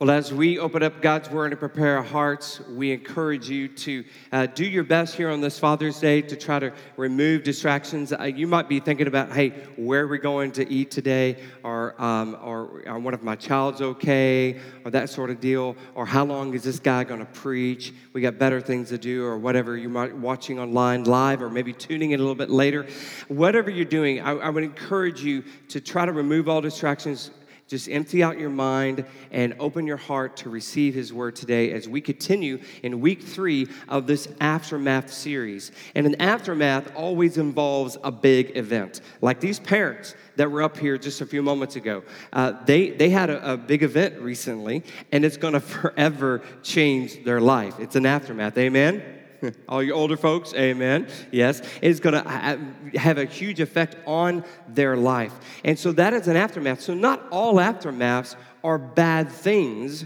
Well, as we open up God's Word and prepare our hearts, we encourage you to uh, do your best here on this Father's Day to try to remove distractions. Uh, you might be thinking about, hey, where are we going to eat today? Or, um, or, or one of my child's okay? Or that sort of deal. Or how long is this guy going to preach? We got better things to do, or whatever you might watching online live, or maybe tuning in a little bit later. Whatever you're doing, I, I would encourage you to try to remove all distractions just empty out your mind and open your heart to receive His word today as we continue in week three of this Aftermath series. And an aftermath always involves a big event. Like these parents that were up here just a few moments ago, uh, they, they had a, a big event recently, and it's going to forever change their life. It's an aftermath. Amen? All you older folks, amen. Yes, it's going to have a huge effect on their life. And so that is an aftermath. So, not all aftermaths are bad things,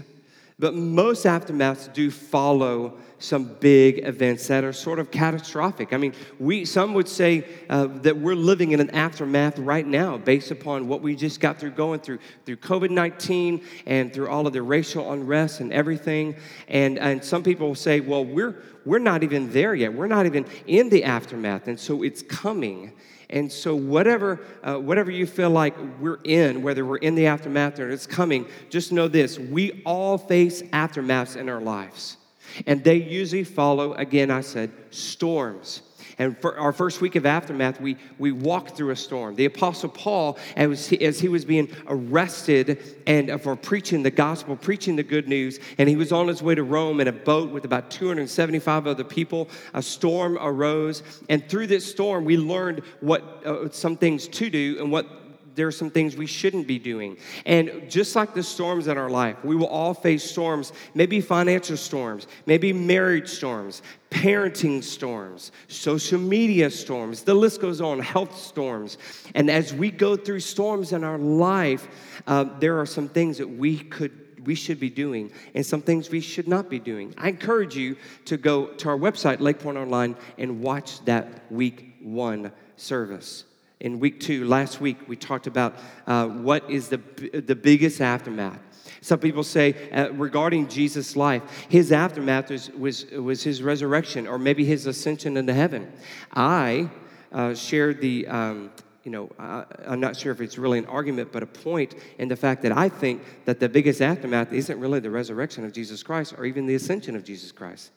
but most aftermaths do follow some big events that are sort of catastrophic. I mean, we some would say uh, that we're living in an aftermath right now, based upon what we just got through going through through COVID nineteen and through all of the racial unrest and everything. And and some people will say, well, we're we're not even there yet. We're not even in the aftermath, and so it's coming. And so, whatever, uh, whatever you feel like we're in, whether we're in the aftermath or it's coming, just know this we all face aftermaths in our lives. And they usually follow, again, I said, storms. And for our first week of aftermath, we, we walked through a storm. The Apostle Paul, as he, as he was being arrested and uh, for preaching the gospel, preaching the good news, and he was on his way to Rome in a boat with about 275 other people, a storm arose. And through this storm, we learned what uh, some things to do and what there are some things we shouldn't be doing. And just like the storms in our life, we will all face storms, maybe financial storms, maybe marriage storms, parenting storms, social media storms, the list goes on, health storms. And as we go through storms in our life, uh, there are some things that we could we should be doing and some things we should not be doing. I encourage you to go to our website, Lake Point Online, and watch that week one service in week two, last week, we talked about uh, what is the, the biggest aftermath. Some people say uh, regarding Jesus' life, his aftermath was, was, was his resurrection or maybe his ascension into heaven. I uh, shared the, um, you know, I'm not sure if it's really an argument, but a point in the fact that I think that the biggest aftermath isn't really the resurrection of Jesus Christ or even the ascension of Jesus Christ.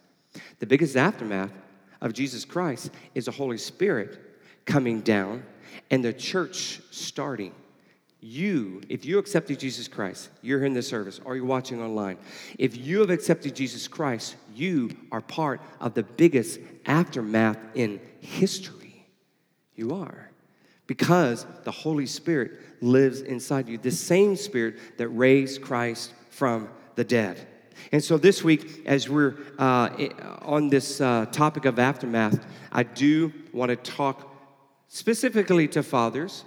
The biggest aftermath of Jesus Christ is the Holy Spirit coming down and the church starting. You, if you accepted Jesus Christ, you're here in the service or you're watching online. If you have accepted Jesus Christ, you are part of the biggest aftermath in history. You are. Because the Holy Spirit lives inside you, the same Spirit that raised Christ from the dead. And so this week, as we're uh, on this uh, topic of aftermath, I do want to talk specifically to fathers.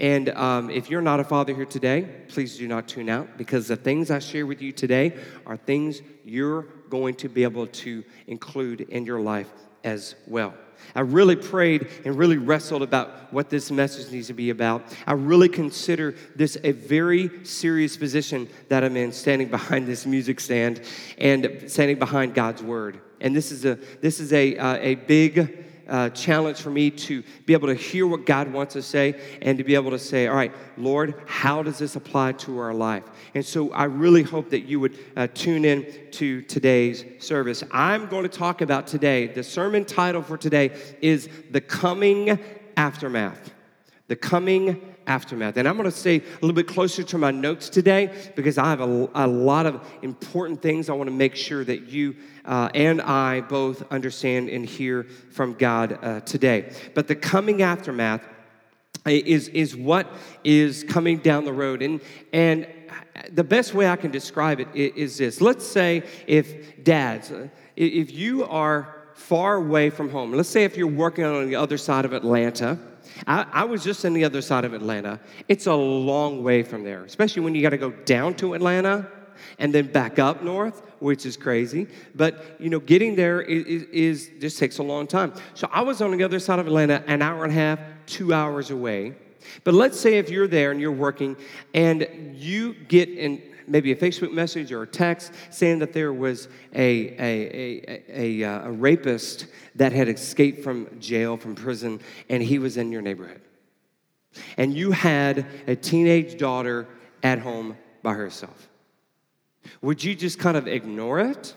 And um, if you're not a father here today, please do not tune out because the things I share with you today are things you're going to be able to include in your life as well. I really prayed and really wrestled about what this message needs to be about. I really consider this a very serious position that I'm in, standing behind this music stand and standing behind God's word. And this is a this is a uh, a big uh, challenge for me to be able to hear what God wants to say and to be able to say, all right, Lord, how does this apply to our life? And so I really hope that you would uh, tune in to today's service. I'm going to talk about today, the sermon title for today is The Coming Aftermath. The Coming aftermath. And I'm going to stay a little bit closer to my notes today because I have a, a lot of important things I want to make sure that you uh, and I both understand and hear from God uh, today. But the coming aftermath is, is what is coming down the road. And, and the best way I can describe it is this. Let's say if dads, uh, if you are far away from home, let's say if you're working on the other side of Atlanta, I, I, was just on the other side of Atlanta. It's a long way from there, especially when you got to go down to Atlanta and then back up north, which is crazy. But you know, getting there is, is, is just takes a long time. So I was on the other side of Atlanta, an hour and a half, two hours away. But let's say if you're there and you're working and you get in maybe a Facebook message or a text saying that there was a, a, a, a, uh, a rapist that had escaped from jail, from prison, and he was in your neighborhood. And you had a teenage daughter at home by herself. Would you just kind of ignore it?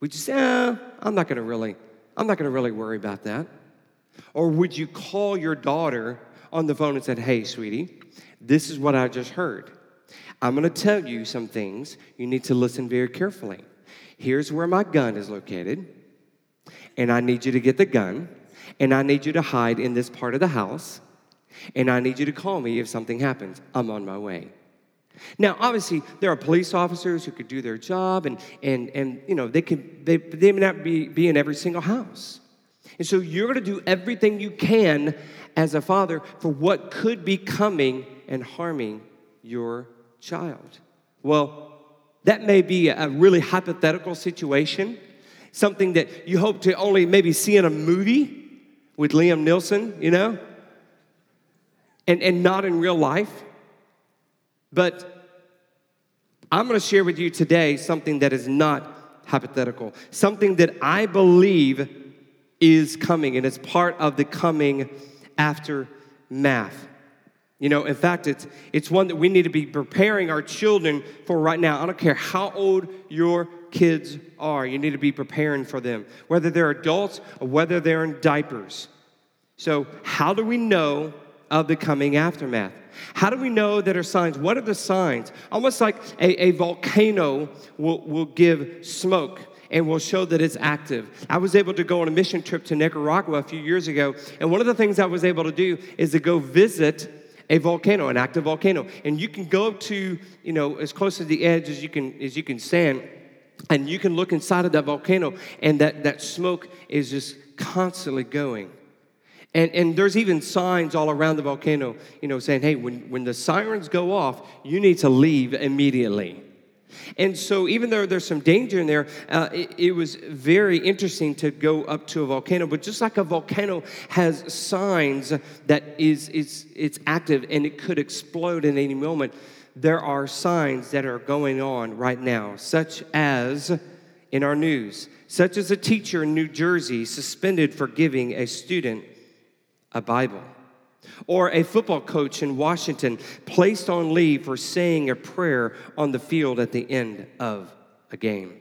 Would you say, eh, I'm not gonna really, I'm not gonna really worry about that? Or would you call your daughter on the phone and said, Hey, sweetie, this is what I just heard. I'm going to tell you some things. You need to listen very carefully. Here's where my gun is located, and I need you to get the gun, and I need you to hide in this part of the house, and I need you to call me if something happens. I'm on my way. Now, obviously, there are police officers who could do their job, and, and, and you know, they, could, they, they may not be, be in every single house. And so you're going to do everything you can as a father for what could be coming and harming your child. Well, that may be a really hypothetical situation, something that you hope to only maybe see in a movie with Liam Neeson, you know, and, and not in real life. But I'm going to share with you today something that is not hypothetical, something that I believe is coming, and it's part of the coming aftermath. You know, in fact, it's, it's one that we need to be preparing our children for right now. I don't care how old your kids are, you need to be preparing for them, whether they're adults or whether they're in diapers. So, how do we know of the coming aftermath? How do we know that are signs? What are the signs? Almost like a, a volcano will, will give smoke and will show that it's active. I was able to go on a mission trip to Nicaragua a few years ago, and one of the things I was able to do is to go visit a volcano, an active volcano. And you can go to, you know, as close to the edge as you can as you can stand, and you can look inside of that volcano, and that, that smoke is just constantly going. And, and there's even signs all around the volcano, you know, saying, hey, when, when the sirens go off, you need to leave immediately. And so, even though there's some danger in there, uh, it, it, was very interesting to go up to a volcano. But just like a volcano has signs that is it's, it's active and it could explode at any moment, there are signs that are going on right now, such as in our news, such as a teacher in New Jersey suspended for giving a student a Bible. Or a football coach in Washington placed on leave for saying a prayer on the field at the end of a game.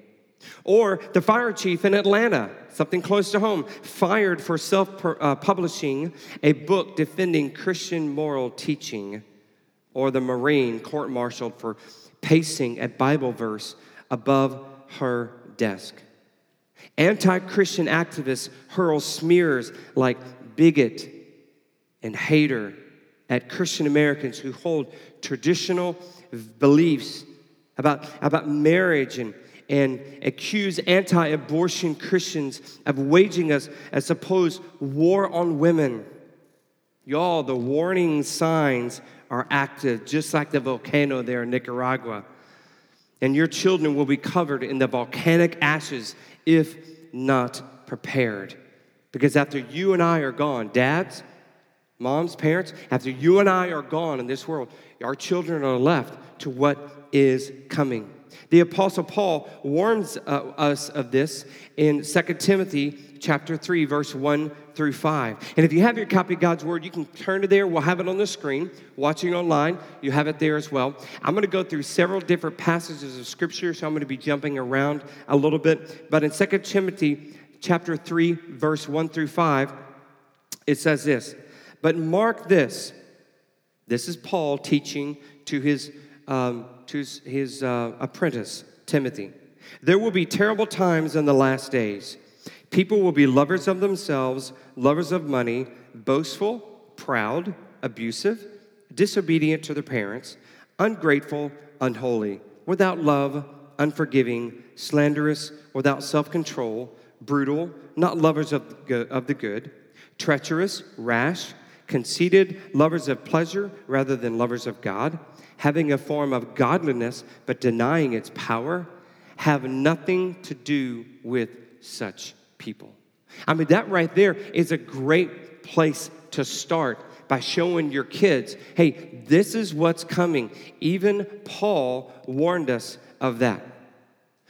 Or the fire chief in Atlanta, something close to home, fired for self publishing a book defending Christian moral teaching. Or the Marine court martialed for pacing a Bible verse above her desk. Anti Christian activists hurl smears like bigot and hater at Christian Americans who hold traditional beliefs about, about marriage and, and accuse anti abortion Christians of waging us a supposed war on women. Y'all, the warning signs are active, just like the volcano there in Nicaragua. And your children will be covered in the volcanic ashes if not prepared. Because after you and I are gone, dads, Moms, parents, after you and I are gone in this world, our children are left to what is coming. The apostle Paul warns uh, us of this in 2 Timothy chapter 3 verse 1 through 5. And if you have your copy of God's word, you can turn to there. We'll have it on the screen. Watching online, you have it there as well. I'm going to go through several different passages of scripture, so I'm going to be jumping around a little bit. But in 2 Timothy chapter 3 verse 1 through 5, it says this: but mark this this is Paul teaching to his, um, to his, uh, apprentice, Timothy. There will be terrible times in the last days. People will be lovers of themselves, lovers of money, boastful, proud, abusive, disobedient to their parents, ungrateful, unholy, without love, unforgiving, slanderous, without self control, brutal, not lovers of the good, treacherous, rash conceited, lovers of pleasure rather than lovers of God, having a form of godliness but denying its power, have nothing to do with such people. I mean, that right there is a great place to start by showing your kids, hey, this is what's coming. Even Paul warned us of that.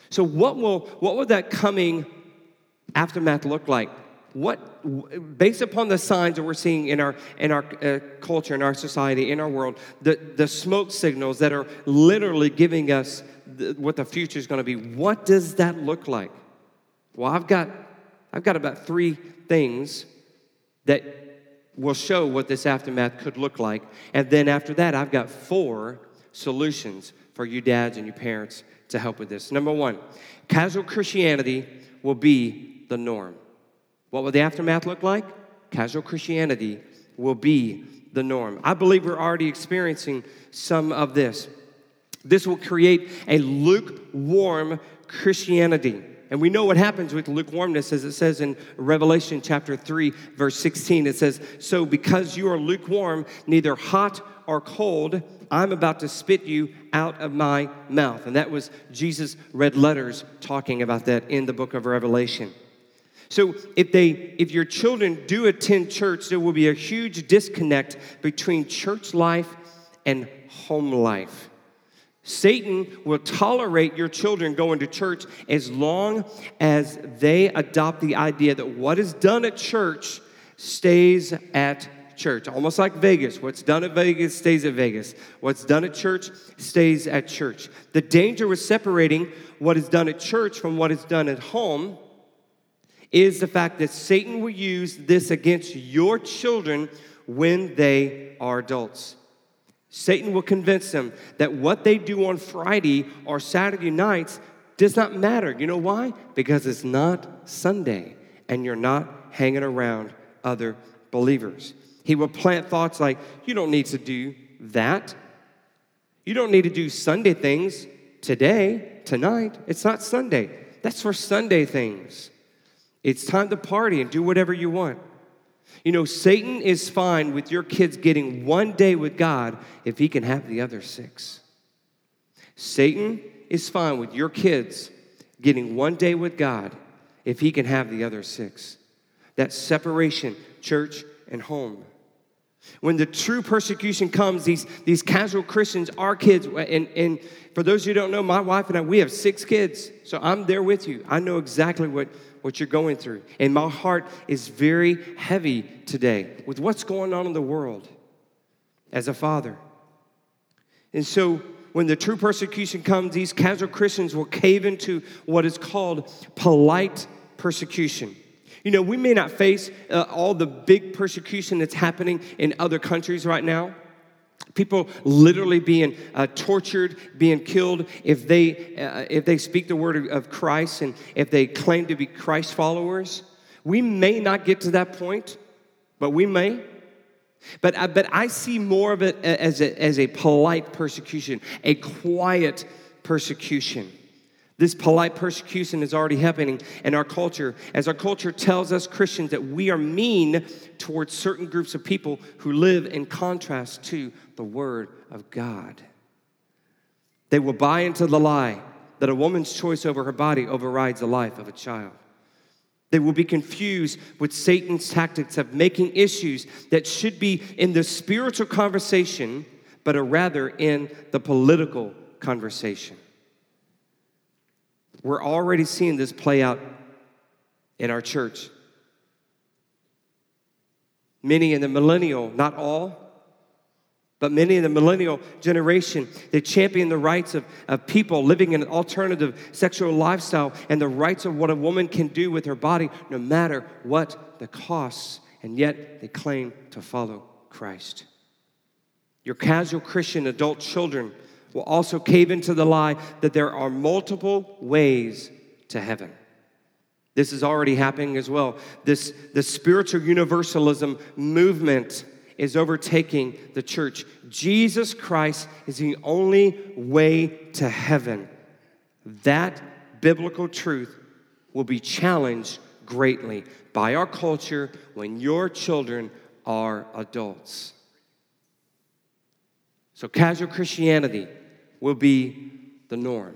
So, what will, what will that coming aftermath look like? What, based upon the signs that we're seeing in our, in our uh, culture, in our society, in our world, the, the smoke signals that are literally giving us what the future is going to be, what does that look like? Well, I've got, I've got about three things that will show what this aftermath could look like. And then after that, I've got four solutions for you dads and your parents to help with this. Number one, casual Christianity will be the norm. What will the aftermath look like? Casual Christianity will be the norm. I believe we're already experiencing some of this. This will create a lukewarm Christianity. And we know what happens with lukewarmness, as it says in Revelation chapter 3, verse 16. It says, So because you are lukewarm, neither hot or cold, I'm about to spit you out of my mouth. And that was Jesus' red letters talking about that in the book of Revelation. So if they if your children do attend church, there will be a huge disconnect between church life and home life. Satan will tolerate your children going to church as long as they adopt the idea that what is done at church stays at church. Almost like Vegas. What's done at Vegas stays at Vegas. What's done at church stays at church. The danger with separating what is done at church from what is done at home is the fact that Satan will use this against your children when they are adults. Satan will convince them that what they do on Friday or Saturday nights does not matter. You know why? Because it's not Sunday and you're not hanging around other believers. He will plant thoughts like, you don't need to do that. You don't need to do Sunday things today, tonight. It's not Sunday. That's for Sunday things. It's time to party and do whatever you want. You know, Satan is fine with your kids getting one day with God if he can have the other six. Satan is fine with your kids getting one day with God if he can have the other six. That separation, church and home. When the true persecution comes, these, these casual Christians, our kids, and, and for those who don't know, my wife and I, we have six kids. So I'm there with you. I know exactly what, what you're going through. And my heart is very heavy today with what's going on in the world as a father. And so when the true persecution comes, these casual Christians will cave into what is called polite persecution. You know, we may not face uh, all the big persecution that's happening in other countries right now. People literally being uh, tortured, being killed if they, uh, if they speak the word of Christ and if they claim to be Christ followers. We may not get to that point, but we may. But, uh, but I see more of it as a, as a polite persecution, a quiet persecution. This polite persecution is already happening in our culture as our culture tells us Christians that we are mean towards certain groups of people who live in contrast to the Word of God. They will buy into the lie that a woman's choice over her body overrides the life of a child. They will be confused with Satan's tactics of making issues that should be in the spiritual conversation, but are rather in the political conversation. We're already seeing this play out in our church. Many in the millennial, not all, but many in the millennial generation, they champion the rights of, of people living in an alternative sexual lifestyle and the rights of what a woman can do with her body, no matter what the costs. And yet they claim to follow Christ. Your casual Christian adult children will also cave into the lie that there are multiple ways to heaven. This is already happening as well. This the spiritual universalism movement is overtaking the church. Jesus Christ is the only way to heaven. That biblical truth will be challenged greatly by our culture when your children are adults. So, casual Christianity will be the norm.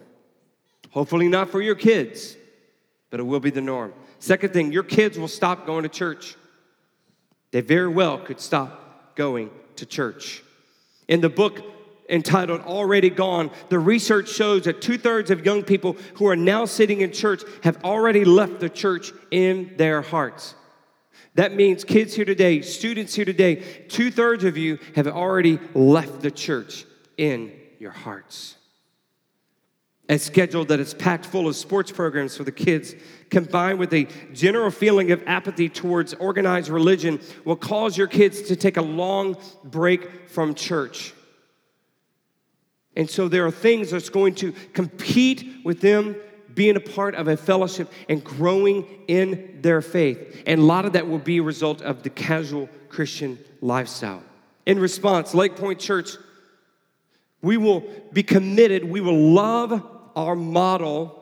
Hopefully, not for your kids, but it will be the norm. Second thing, your kids will stop going to church. They very well could stop going to church. In the book entitled Already Gone, the research shows that two thirds of young people who are now sitting in church have already left the church in their hearts. That means kids here today, students here today, two thirds of you have already left the church in your hearts. A schedule that is packed full of sports programs for the kids, combined with a general feeling of apathy towards organized religion, will cause your kids to take a long break from church. And so there are things that's going to compete with them being a part of a fellowship and growing in their faith. And a lot of that will be a result of the casual Christian lifestyle. In response, Lake Point Church, we will be committed, we will love our model,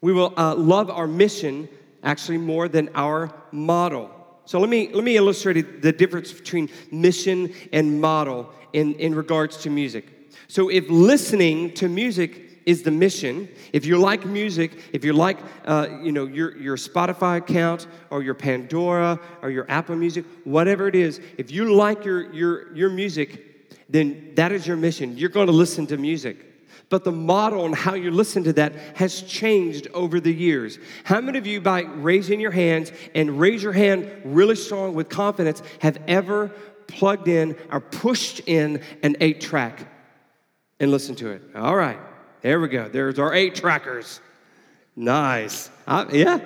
we will uh, love our mission actually more than our model. So let me, let me illustrate the difference between mission and model in, in regards to music. So if listening to music is the mission. If you like music, if you like, uh, you know, your, your Spotify account or your Pandora or your Apple Music, whatever it is, if you like your, your, your music, then that is your mission. You're going to listen to music. But the model and how you listen to that has changed over the years. How many of you, by raising your hands and raise your hand really strong with confidence, have ever plugged in or pushed in an eight track and listened to it? All right. There we go. There's our eight trackers. Nice. I, yeah.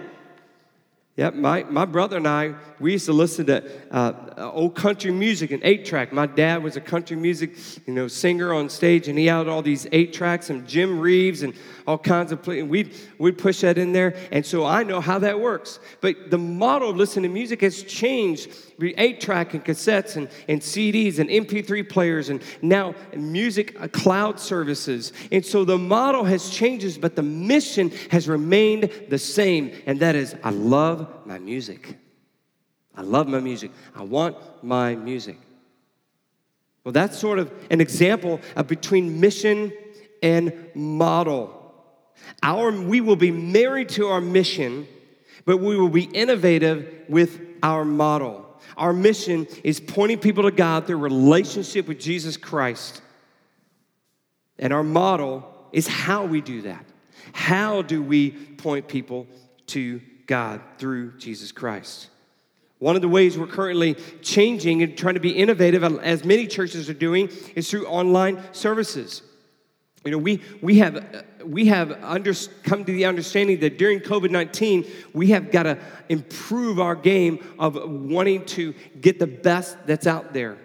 Yep, my, my brother and I, we used to listen to uh, old country music and eight track. My dad was a country music, you know, singer on stage, and he had all these eight tracks and Jim Reeves and all kinds of, and we'd, we'd push that in there. And so I know how that works. But the model of listening to music has changed. Eight track and cassettes and, and CDs and MP3 players and now music uh, cloud services. And so the model has changed, but the mission has remained the same. And that is, I love my music. I love my music. I want my music. Well, that's sort of an example of between mission and model. Our, we will be married to our mission, but we will be innovative with our model. Our mission is pointing people to God through relationship with Jesus Christ. And our model is how we do that. How do we point people to God through Jesus Christ? One of the ways we're currently changing and trying to be innovative, uh, as many churches are doing, is through online services. You know, we, we have, uh, we have under, come to the understanding that during COVID 19, we have got to improve our game of wanting to get the best that's out there.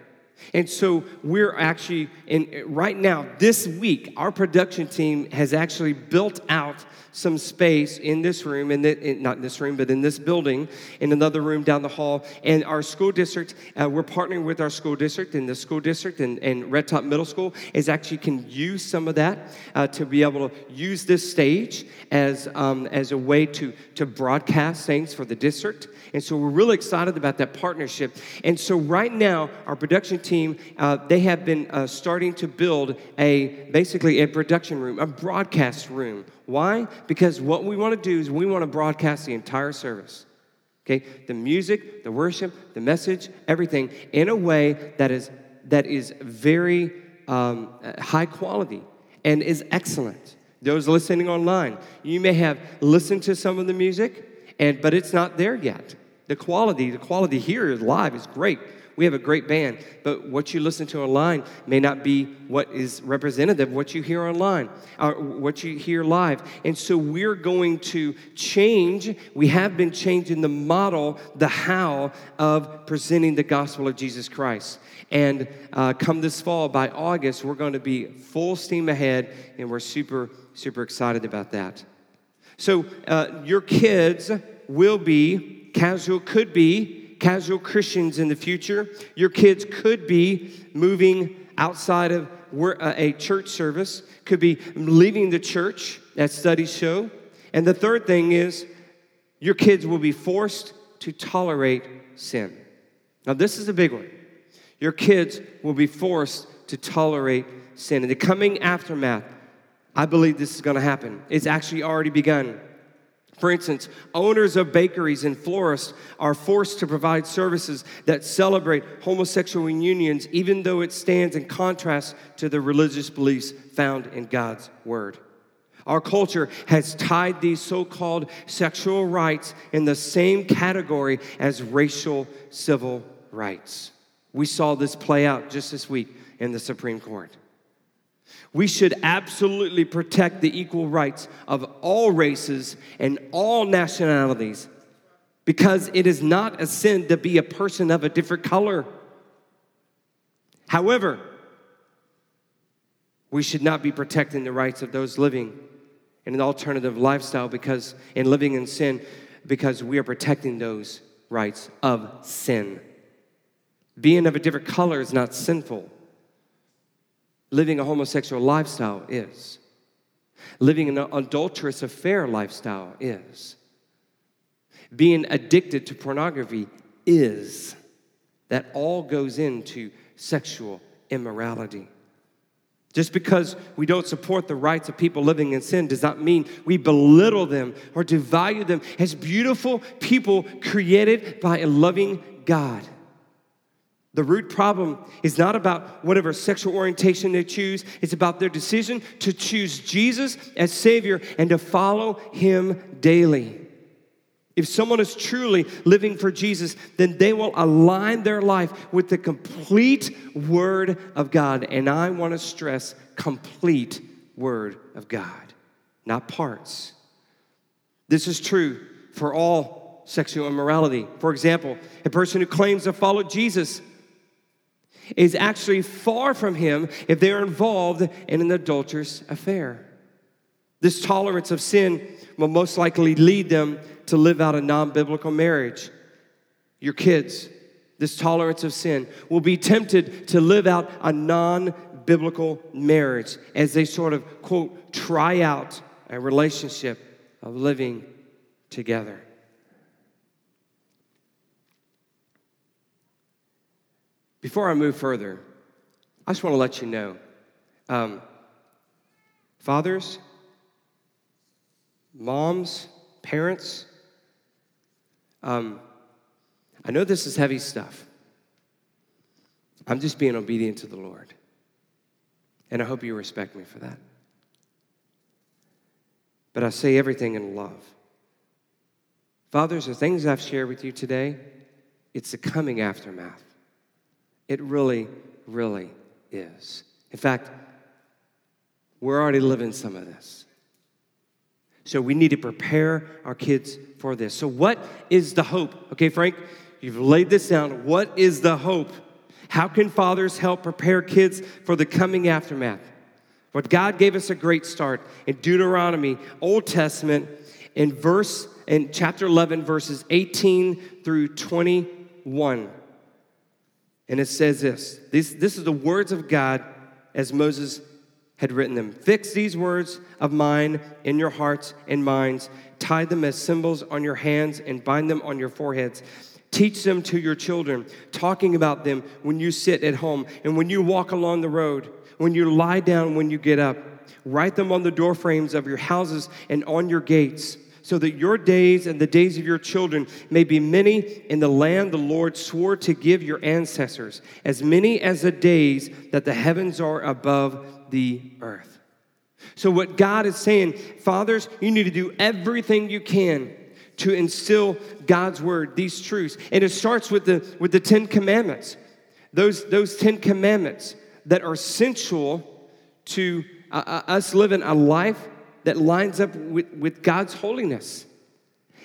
And so we're actually, in, right now, this week, our production team has actually built out some space in this room, in, the, in not in this room, but in this building, in another room down the hall. And our school district, uh, we're partnering with our school district, and the school district and, and Red Top Middle School is actually can use some of that uh, to be able to use this stage as, um, as a way to, to broadcast things for the district. And so we're really excited about that partnership. And so right now, our production team, uh, they have been uh, starting to build a basically a production room, a broadcast room why? Because what we want to do is we want to broadcast the entire service. Okay? The music, the worship, the message, everything in a way that is that is very um, high quality and is excellent. Those listening online, you may have listened to some of the music, and but it's not there yet. The quality, the quality here is live is great. We have a great band, but what you listen to online may not be what is representative of what you hear online or what you hear live. And so we're going to change. We have been changing the model, the how of presenting the gospel of Jesus Christ. And uh, come this fall, by August, we're going to be full steam ahead, and we're super, super excited about that. So, uh, your kids will be, casual could be, casual Christians in the future. Your kids could be moving outside of uh, a church service, could be leaving the church, as studies show. And the third thing is your kids will be forced to tolerate sin. Now, this is a big one. Your kids will be forced to tolerate sin. In the coming aftermath, I believe this is going to happen. It's actually already begun. For instance, owners of bakeries and florists are forced to provide services that celebrate homosexual unions, even though it stands in contrast to the religious beliefs found in God's Word. Our culture has tied these so called sexual rights in the same category as racial civil rights. We saw this play out just this week in the Supreme Court. We should absolutely protect the equal rights of all races and all nationalities because it is not a sin to be a person of a different color. However, we should not be protecting the rights of those living in an alternative lifestyle because in living in sin because we are protecting those rights of sin. Being of a different color is not sinful. Living a homosexual lifestyle is. Living an adulterous affair lifestyle is. Being addicted to pornography is. That all goes into sexual immorality. Just because we don't support the rights of people living in sin does not mean we belittle them or devalue them as beautiful people created by a loving God. The root problem is not about whatever sexual orientation they choose, it's about their decision to choose Jesus as Savior and to follow Him daily. If someone is truly living for Jesus, then they will align their life with the complete Word of God. And I want to stress complete Word of God, not parts. This is true for all sexual immorality. For example, a person who claims to follow Jesus is actually far from him if they're involved in an adulterous affair. This tolerance of sin will most likely lead them to live out a non biblical marriage. Your kids, this tolerance of sin, will be tempted to live out a non biblical marriage as they sort of, quote, try out a relationship of living together. Before I move further, I just want to let you know um, fathers, moms, parents, um, I know this is heavy stuff. I'm just being obedient to the Lord. And I hope you respect me for that. But I say everything in love. Fathers, the things I've shared with you today, it's the coming aftermath. It really, really is. In fact, we're already living some of this. So we need to prepare our kids for this. So, what is the hope? Okay, Frank, you've laid this down. What is the hope? How can fathers help prepare kids for the coming aftermath? But God gave us a great start in Deuteronomy, Old Testament, in verse in chapter 11, verses 18 through 21. And it says this this, this is the words of God as Moses had written them. Fix these words of mine in your hearts and minds. Tie them as symbols on your hands and bind them on your foreheads. Teach them to your children, talking about them when you sit at home and when you walk along the road, when you lie down, when you get up. Write them on the doorframes of your houses and on your gates so that your days and the days of your children may be many in the land the Lord swore to give your ancestors, as many as the days that the heavens are above the earth. So, what God is saying, fathers, you need to do everything you can to instill God's word, these truths. And it starts with the, with the Ten Commandments. Those, those Ten Commandments that are essential to uh, uh us living a life that lines up with, with God's holiness.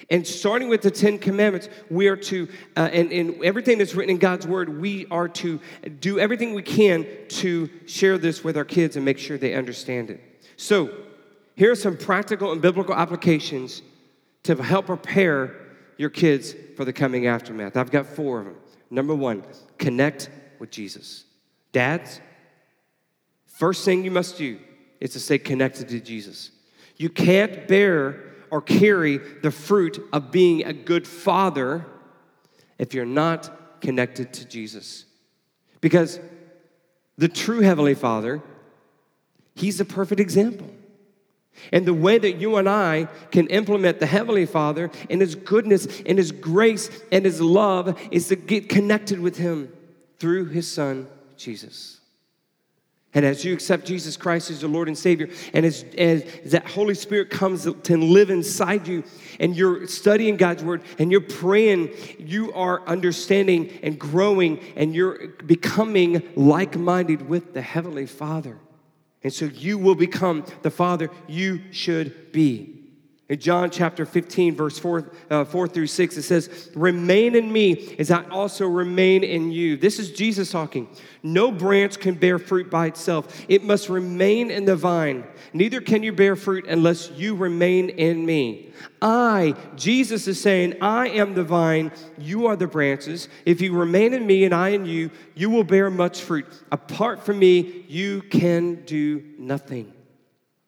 And starting with the Ten Commandments, we are to, uh, and, and everything that's written in God's Word, we are to do everything we can to share this with our kids and make sure they understand it. So, here are some practical and biblical applications to help prepare your kids for the coming aftermath. I've got four of them. Number one, connect with Jesus. Dads, first thing you must do is to stay connected to Jesus. You can't bear or carry the fruit of being a good father if you're not connected to Jesus. Because the true Heavenly Father, He's a perfect example. And the way that you and I can implement the Heavenly Father and His goodness and His grace and His love is to get connected with Him through His Son, Jesus. And as you accept Jesus Christ as your Lord and Savior, and as, as, that Holy Spirit comes to live inside you, and you're studying God's Word, and you're praying, you are understanding and growing, and you're becoming like minded with the Heavenly Father. And so you will become the Father you should be. In John chapter 15, verse 4, uh, 4 through 6, it says, Remain in me as I also remain in you. This is Jesus talking. No branch can bear fruit by itself, it must remain in the vine. Neither can you bear fruit unless you remain in me. I, Jesus is saying, I am the vine, you are the branches. If you remain in me and I in you, you will bear much fruit. Apart from me, you can do nothing.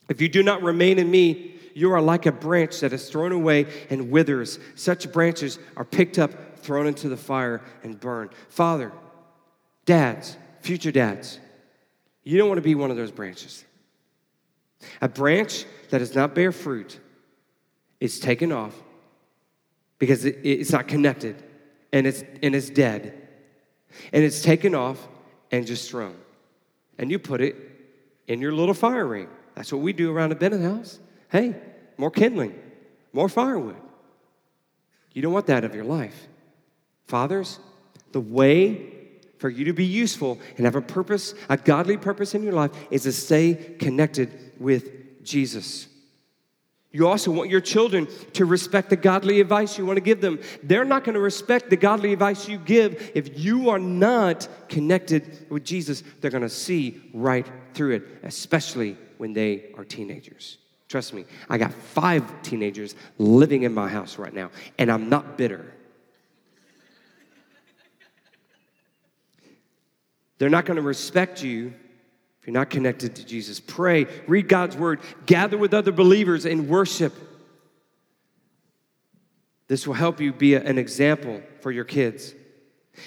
If you do not remain in me, you are like a branch that is thrown away and withers. Such branches are picked up, thrown into the fire, and burned. Father, dads, future dads, you don't want to be one of those branches. A branch that does not bear fruit is taken off because it's not connected and it's, and it's dead. And it's taken off and just thrown. And you put it in your little fire ring. That's what we do around the Bennett house. Hey, more kindling, more firewood. You don't want that of your life. Fathers, the way for you to be useful and have a purpose, a godly purpose in your life, is to stay connected with Jesus. You also want your children to respect the godly advice you want to give them. They're not going to respect the godly advice you give if you are not connected with Jesus. They're going to see right through it, especially when they are teenagers. Trust me, I got five teenagers living in my house right now, and I'm not bitter. They're not going to respect you if you're not connected to Jesus. Pray, read God's word, gather with other believers, and worship. This will help you be an example for your kids.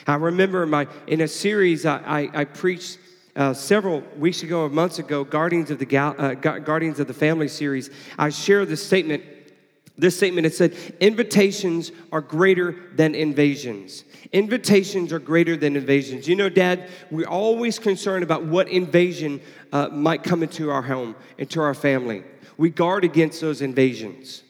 I remember my in a series I, I, I preached uh, several weeks ago or months ago, Guardians of the Gal- uh, Guardians of the Family series, I shared this statement. This statement it said, "Invitations are greater than invasions. Invitations are greater than invasions." You know, Dad, we're always concerned about what invasion uh, might come into our home, into our family. We guard against those invasions,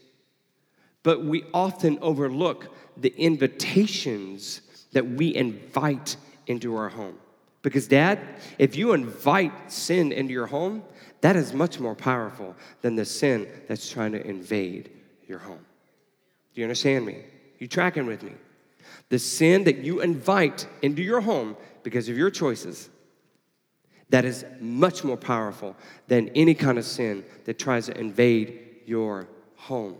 but we often overlook the invitations that we invite into our home. Because, Dad, if you invite sin into your home, that is much more powerful than the sin that's trying to invade your home. Do you understand me? You tracking with me? The sin that you invite into your home because of your choices, that is much more powerful than any kind of sin that tries to invade your home.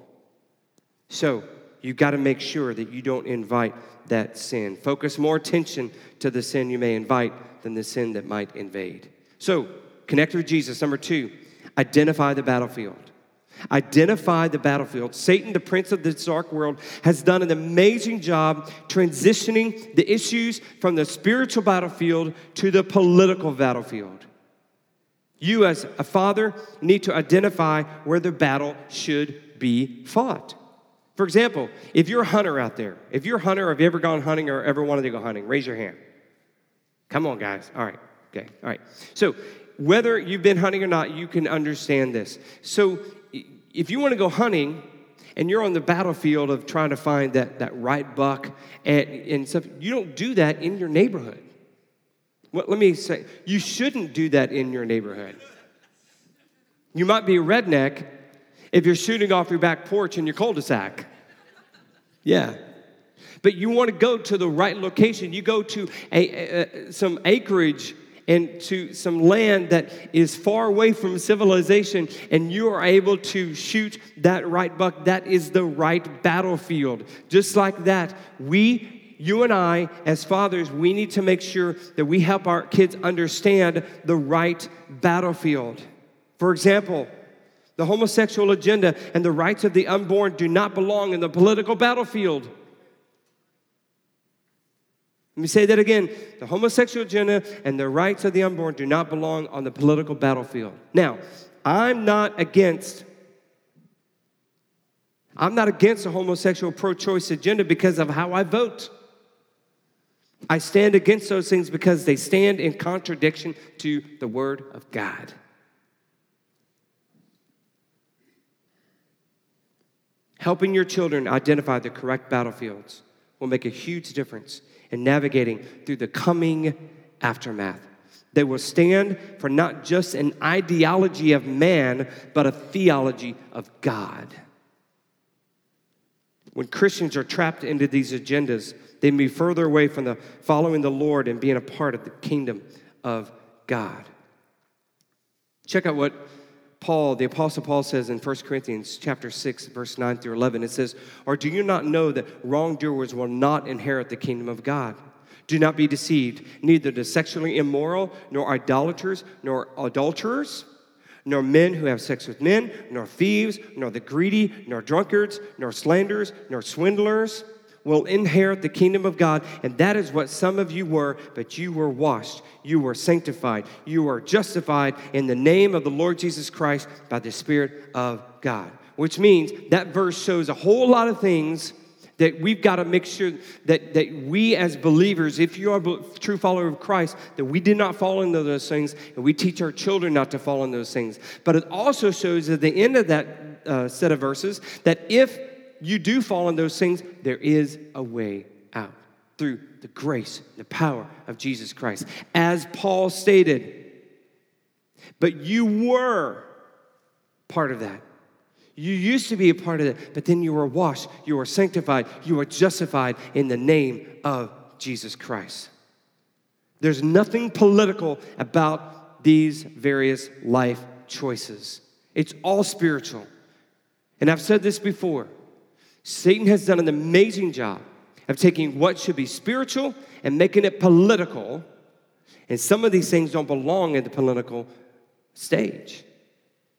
So, you've got to make sure that you don't invite that sin. Focus more attention to the sin you may invite than the sin that might invade. So, connect with Jesus. Number two, identify the battlefield. Identify the battlefield. Satan, the prince of this dark world, has done an amazing job transitioning the issues from the spiritual battlefield to the political battlefield. You, as a father, need to identify where the battle should be fought. For example, if you're a hunter out there, if you're a hunter, have you ever gone hunting or ever wanted to go hunting? Raise your hand. Come on, guys. All right. Okay. All right. So, whether you've been hunting or not, you can understand this. So, if you want to go hunting and you're on the battlefield of trying to find that, that right buck and, and stuff, you don't do that in your neighborhood. Well, let me say, you shouldn't do that in your neighborhood. You might be a redneck if you're shooting off your back porch in your cul de sac. Yeah. But you want to go to the right location. You go to a, a, some acreage and to some land that is far away from civilization, and you are able to shoot that right buck. That is the right battlefield. Just like that, we, you and I, as fathers, we need to make sure that we help our kids understand the right battlefield. For example, the homosexual agenda and the rights of the unborn do not belong in the political battlefield. Let me say that again. The homosexual agenda and the rights of the unborn do not belong on the political battlefield. Now, I'm not against I'm not against a homosexual pro choice agenda because of how I vote. I stand against those things because they stand in contradiction to the Word of God. Helping your children identify the correct battlefields will make a huge difference in navigating through the coming aftermath. They will stand for not just an ideology of man, but a theology of God. When Christians are trapped into these agendas, they move further away from the following the Lord and being a part of the kingdom of God. Check out what Paul, the apostle Paul says in 1 Corinthians chapter 6 verse 9 through 11 it says, "Or do you not know that wrongdoers will not inherit the kingdom of God?" Do not be deceived. Neither the sexually immoral, nor idolaters, nor adulterers, nor men who have sex with men, nor thieves, nor the greedy, nor drunkards, nor slanderers, nor swindlers will inherit the kingdom of God. And that is what some of you were, but you were washed, you were sanctified, you were justified in the name of the Lord Jesus Christ by the Spirit of God. Which means that verse shows a whole lot of things that we've got to make sure that, that we as believers, if you are a true follower of Christ, that we did not fall into those things and we teach our children not to fall in those things. But it also shows at the end of that uh, set of verses that if you do fall in those things, there is a way out through the grace, the power of Jesus Christ. As Paul stated, but you were part of that. You used to be a part of it, but then you were washed, you were sanctified, you were justified in the name of Jesus Christ. There's nothing political about these various life choices, it's all spiritual. And I've said this before Satan has done an amazing job of taking what should be spiritual and making it political. And some of these things don't belong in the political stage,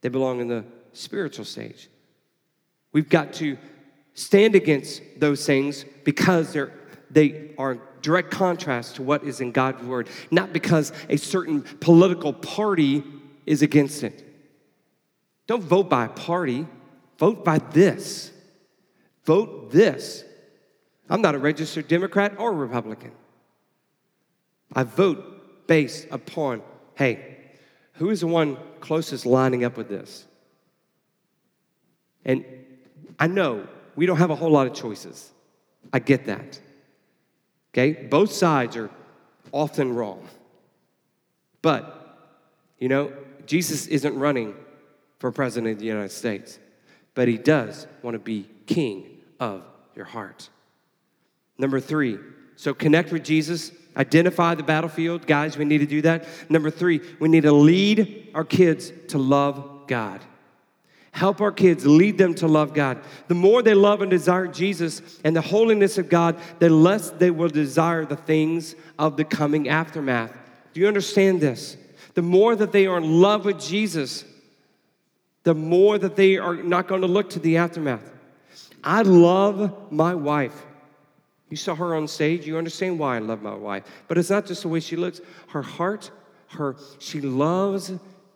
they belong in the spiritual stage. We've got to stand against those things because they're, they are direct contrast to what is in God's word, not because a certain political party is against it. Don't vote by a party, vote by this. Vote this. I'm not a registered Democrat or Republican. I vote based upon, hey, who is the one closest lining up with this? And I know we don't have a whole lot of choices. I get that. Okay? Both sides are often wrong. But, you know, Jesus isn't running for president of the United States, but he does want to be king of your heart. Number three, so connect with Jesus, identify the battlefield. Guys, we need to do that. Number three, we need to lead our kids to love God. Help our kids, lead them to love God. The more they love and desire Jesus and the holiness of God, the less they will desire the things of the coming aftermath. Do you understand this? The more that they are in love with Jesus, the more that they are not going to look to the aftermath. I love my wife. You saw her on stage, you understand why I love my wife. But it's not just the way she looks, her heart, her she loves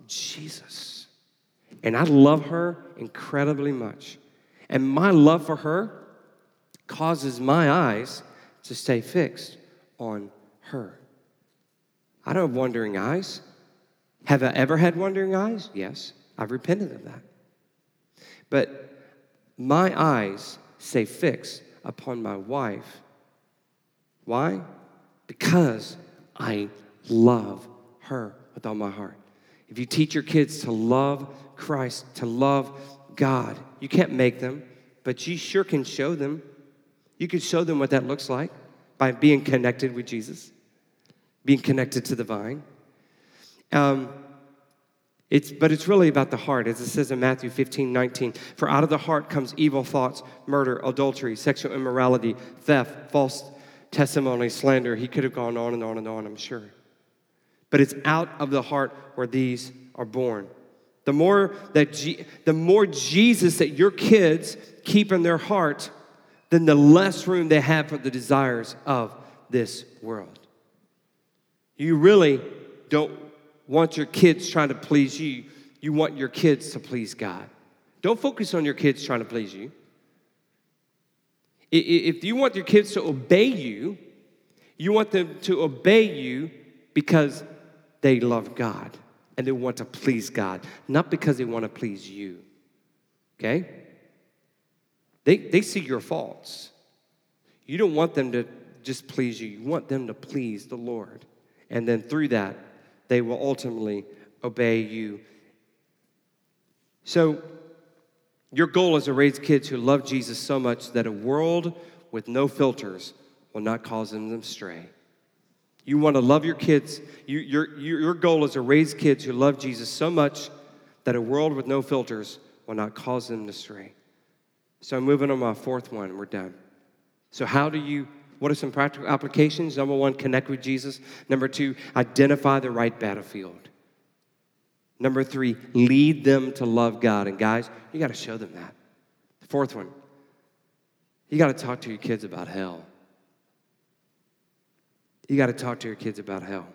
Jesus. And I love her incredibly much. And my love for her causes my eyes to stay fixed on her. I don't have wandering eyes. Have I ever had wandering eyes? Yes, I've repented of that. But my eyes stay fixed upon my wife. Why? Because I love her with all my heart. If you teach your kids to love Christ, to love God. You can't make them, but you sure can show them. You can show them what that looks like by being connected with Jesus, being connected to the vine. Um, it's, but it's really about the heart, as it says in Matthew 15, 19. For out of the heart comes evil thoughts, murder, adultery, sexual immorality, theft, false testimony, slander. He could have gone on and on and on, I'm sure. But it's out of the heart where these are born. The more that G- the more Jesus that your kids keep in their heart, then the less room they have for the desires of this world. You really don't want your kids trying to please you. You want your kids to please God. Don't focus on your kids trying to please you. If you want your kids to obey you, you want them to obey you because they love God and they want to please God, not because they want to please you. Okay? They, they see your faults. You don't want them to just please you, you want them to please the Lord. And then through that, they will ultimately obey you. So, your goal is to raise kids who love Jesus so much that a world with no filters will not cause them to stray. You want to love your kids. You, your, your goal is to raise kids who love Jesus so much that a world with no filters will not cause them to stray. So I'm moving on my fourth one. We're done. So, how do you, what are some practical applications? Number one, connect with Jesus. Number two, identify the right battlefield. Number three, lead them to love God. And guys, you got to show them that. The fourth one, you got to talk to your kids about hell. You got to talk to your kids about hell.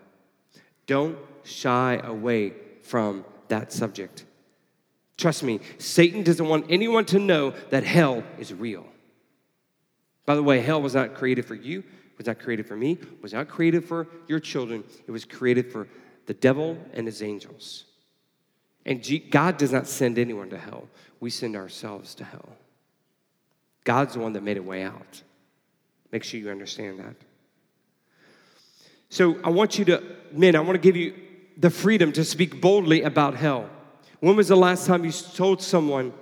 Don't shy away from that subject. Trust me, Satan doesn't want anyone to know that hell is real. By the way, hell was not created for you, was not created for me, was not created for your children. It was created for the devil and his angels. And God does not send anyone to hell. We send ourselves to hell. God's the one that made a way out. Make sure you understand that. So I want you to, men, I want to give you the freedom to speak boldly about hell. When was the last time you told someone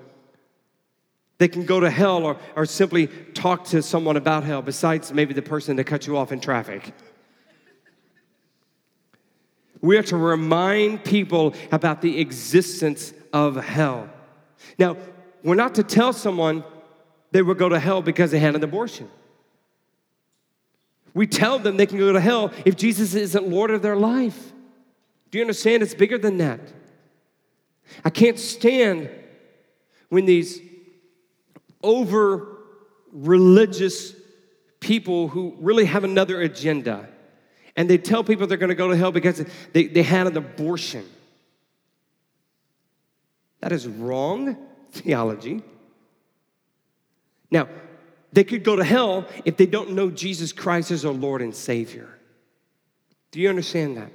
they can go to hell or, or simply talk to someone about hell besides maybe the person that cut you off in traffic? We are to remind people about the existence of hell. Now, we're not to tell someone they will go to hell because they had an abortion. We tell them they can go to hell if Jesus isn't Lord of their life. Do you understand? It's bigger than that. I can't stand when these over religious people who really have another agenda and they tell people they're going to go to hell because they, they had an abortion. That is wrong theology. Now, they could go to hell if they don't know Jesus Christ as their Lord and Savior. Do you understand that?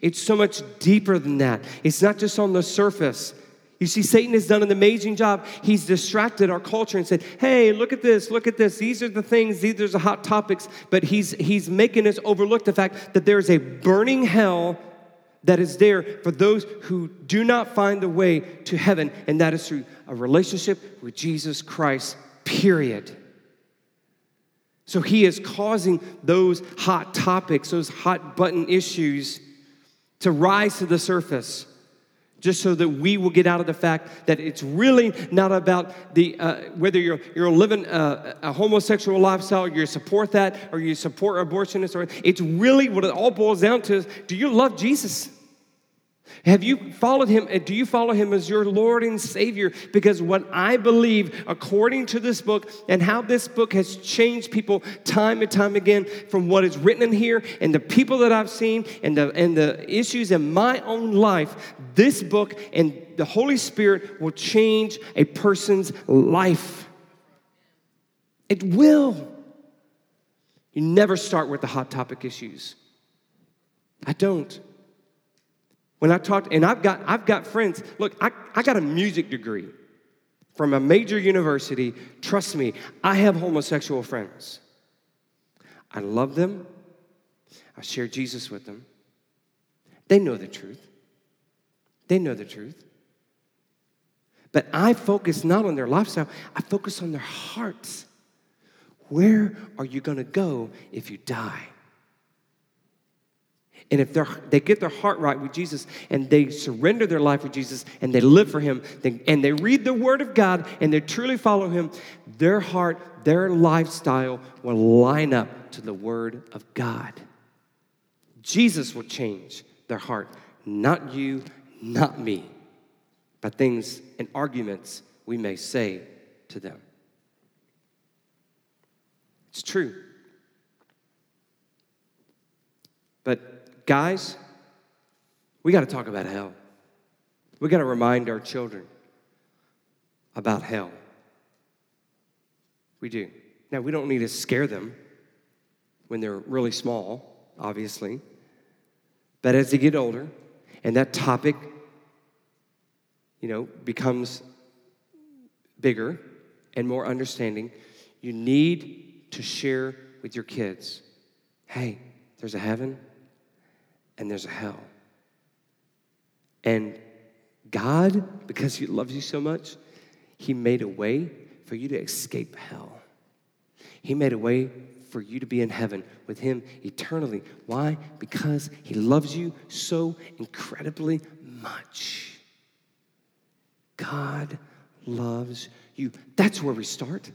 It's so much deeper than that. It's not just on the surface. You see, Satan has done an amazing job. He's distracted our culture and said, hey, look at this, look at this. These are the things, these are the hot topics. But he's, he's making us overlook the fact that there is a burning hell that is there for those who do not find the way to heaven, and that is through a relationship with Jesus Christ, period. So he is causing those hot topics, those hot button issues to rise to the surface just so that we will get out of the fact that it's really not about the uh, whether you're you're living a, a, homosexual lifestyle, you support that, or you support abortionists, or it's really what it all boils down to is: Do you love Jesus? Have you followed him? Uh, do you follow him as your Lord and Savior? Because what I believe, according to this book, and how this book has changed people time and time again from what is written in here and the people that I've seen and the, and the issues in my own life, this book and the Holy Spirit will change a person's life. It will. You never start with the hot topic issues. I don't. When I talked, and I've got, I've got friends, look, I, I got a music degree from a major university. Trust me, I have homosexual friends. I love them. I share Jesus with them. They know the truth. They know the truth. But I focus not on their lifestyle, I focus on their hearts. Where are you going to go if you die? And if they get their heart right with Jesus and they surrender their life with Jesus and they live for Him and they read the Word of God and they truly follow Him, their heart, their lifestyle will line up to the Word of God. Jesus will change their heart, not you, not me, but things and arguments we may say to them. It's true. But guys, we got to talk about hell. We got to remind our children about hell. We do. Now, we don't need to scare them when they're really small, obviously. But as they get older and that topic, you know, becomes bigger and more understanding, you need to share with your kids hey, there's a heaven and there's a hell. And God, because He loves you so much, He made a way for you to escape hell. He made a way for you to be in heaven with Him eternally. Why? Because He loves you so incredibly much. God loves you. That's where we start.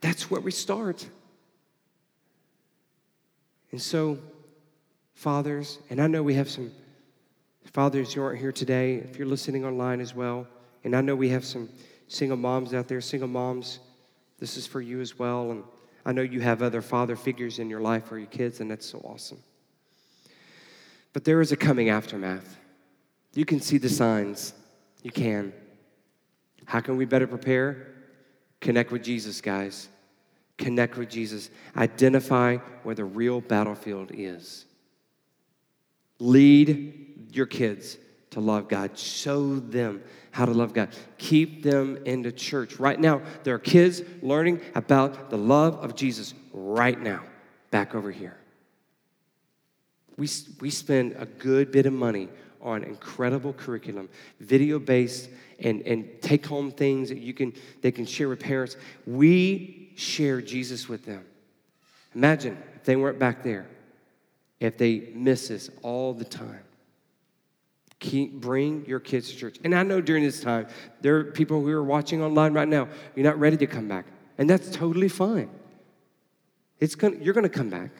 That's where we start. And so, fathers, and I know we have some fathers who aren't here today, if you're listening online as well, and I know we have some single moms out there, single moms, this is for you as well. And I know you have other father figures in your life for your kids, and that's so awesome. But there is a coming aftermath. You can see the signs. You can. How can we better prepare? Connect with Jesus, guys. Connect with Jesus. Identify where the real battlefield is. Lead your kids to love God. Show them how to love God. Keep them into church. Right now, there are kids learning about the love of Jesus right now, back over here. We, we spend a good bit of money on incredible curriculum, video based, and, and take home things that you can, they can share with parents. We share Jesus with them. Imagine if they weren't back there, if they miss this all the time. Keep, bring your kids to church. And I know during this time, there are people who are watching online right now, you're not ready to come back. And that's totally fine. It's gonna, you're going to come back.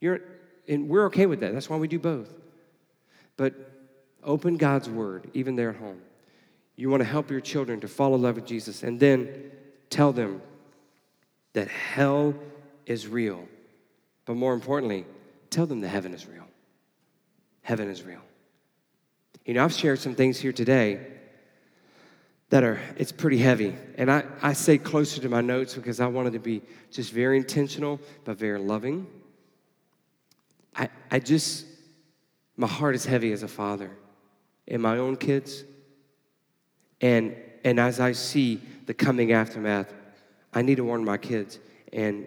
You're, and we're okay with that. That's why we do both. But open God's word, even there at home. You want to help your children to fall in love with Jesus, and then tell them that hell is real. But more importantly, tell them that heaven is real. Heaven is real. You know, I've shared some things here today that are, it's pretty heavy. And I, I say closer to my notes because I wanted to be just very intentional, but very loving. I, I just, my heart is heavy as a father in my own kids. And, and as I see the coming aftermath, I need to warn my kids. And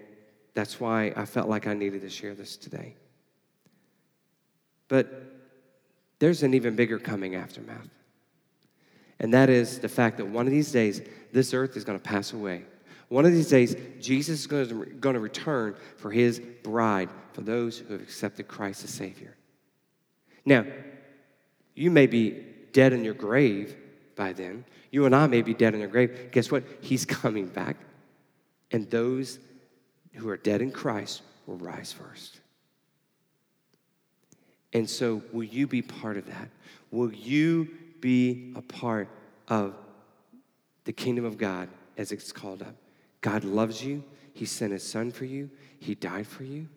that's why I felt like I needed to share this today. But there's an even bigger coming aftermath. And that is the fact that one of these days, this earth is going to pass away. One of these days, Jesus is going to, return for his bride, for those who have accepted Christ as Savior. Now, you may be dead in your grave by then. You and I may be dead in your grave. Guess what? He's coming back. And those who are dead in Christ will rise first. And so, will you be part of that? Will you be a part of the kingdom of God as it's called up? God loves you. He sent his son for you. He died for you.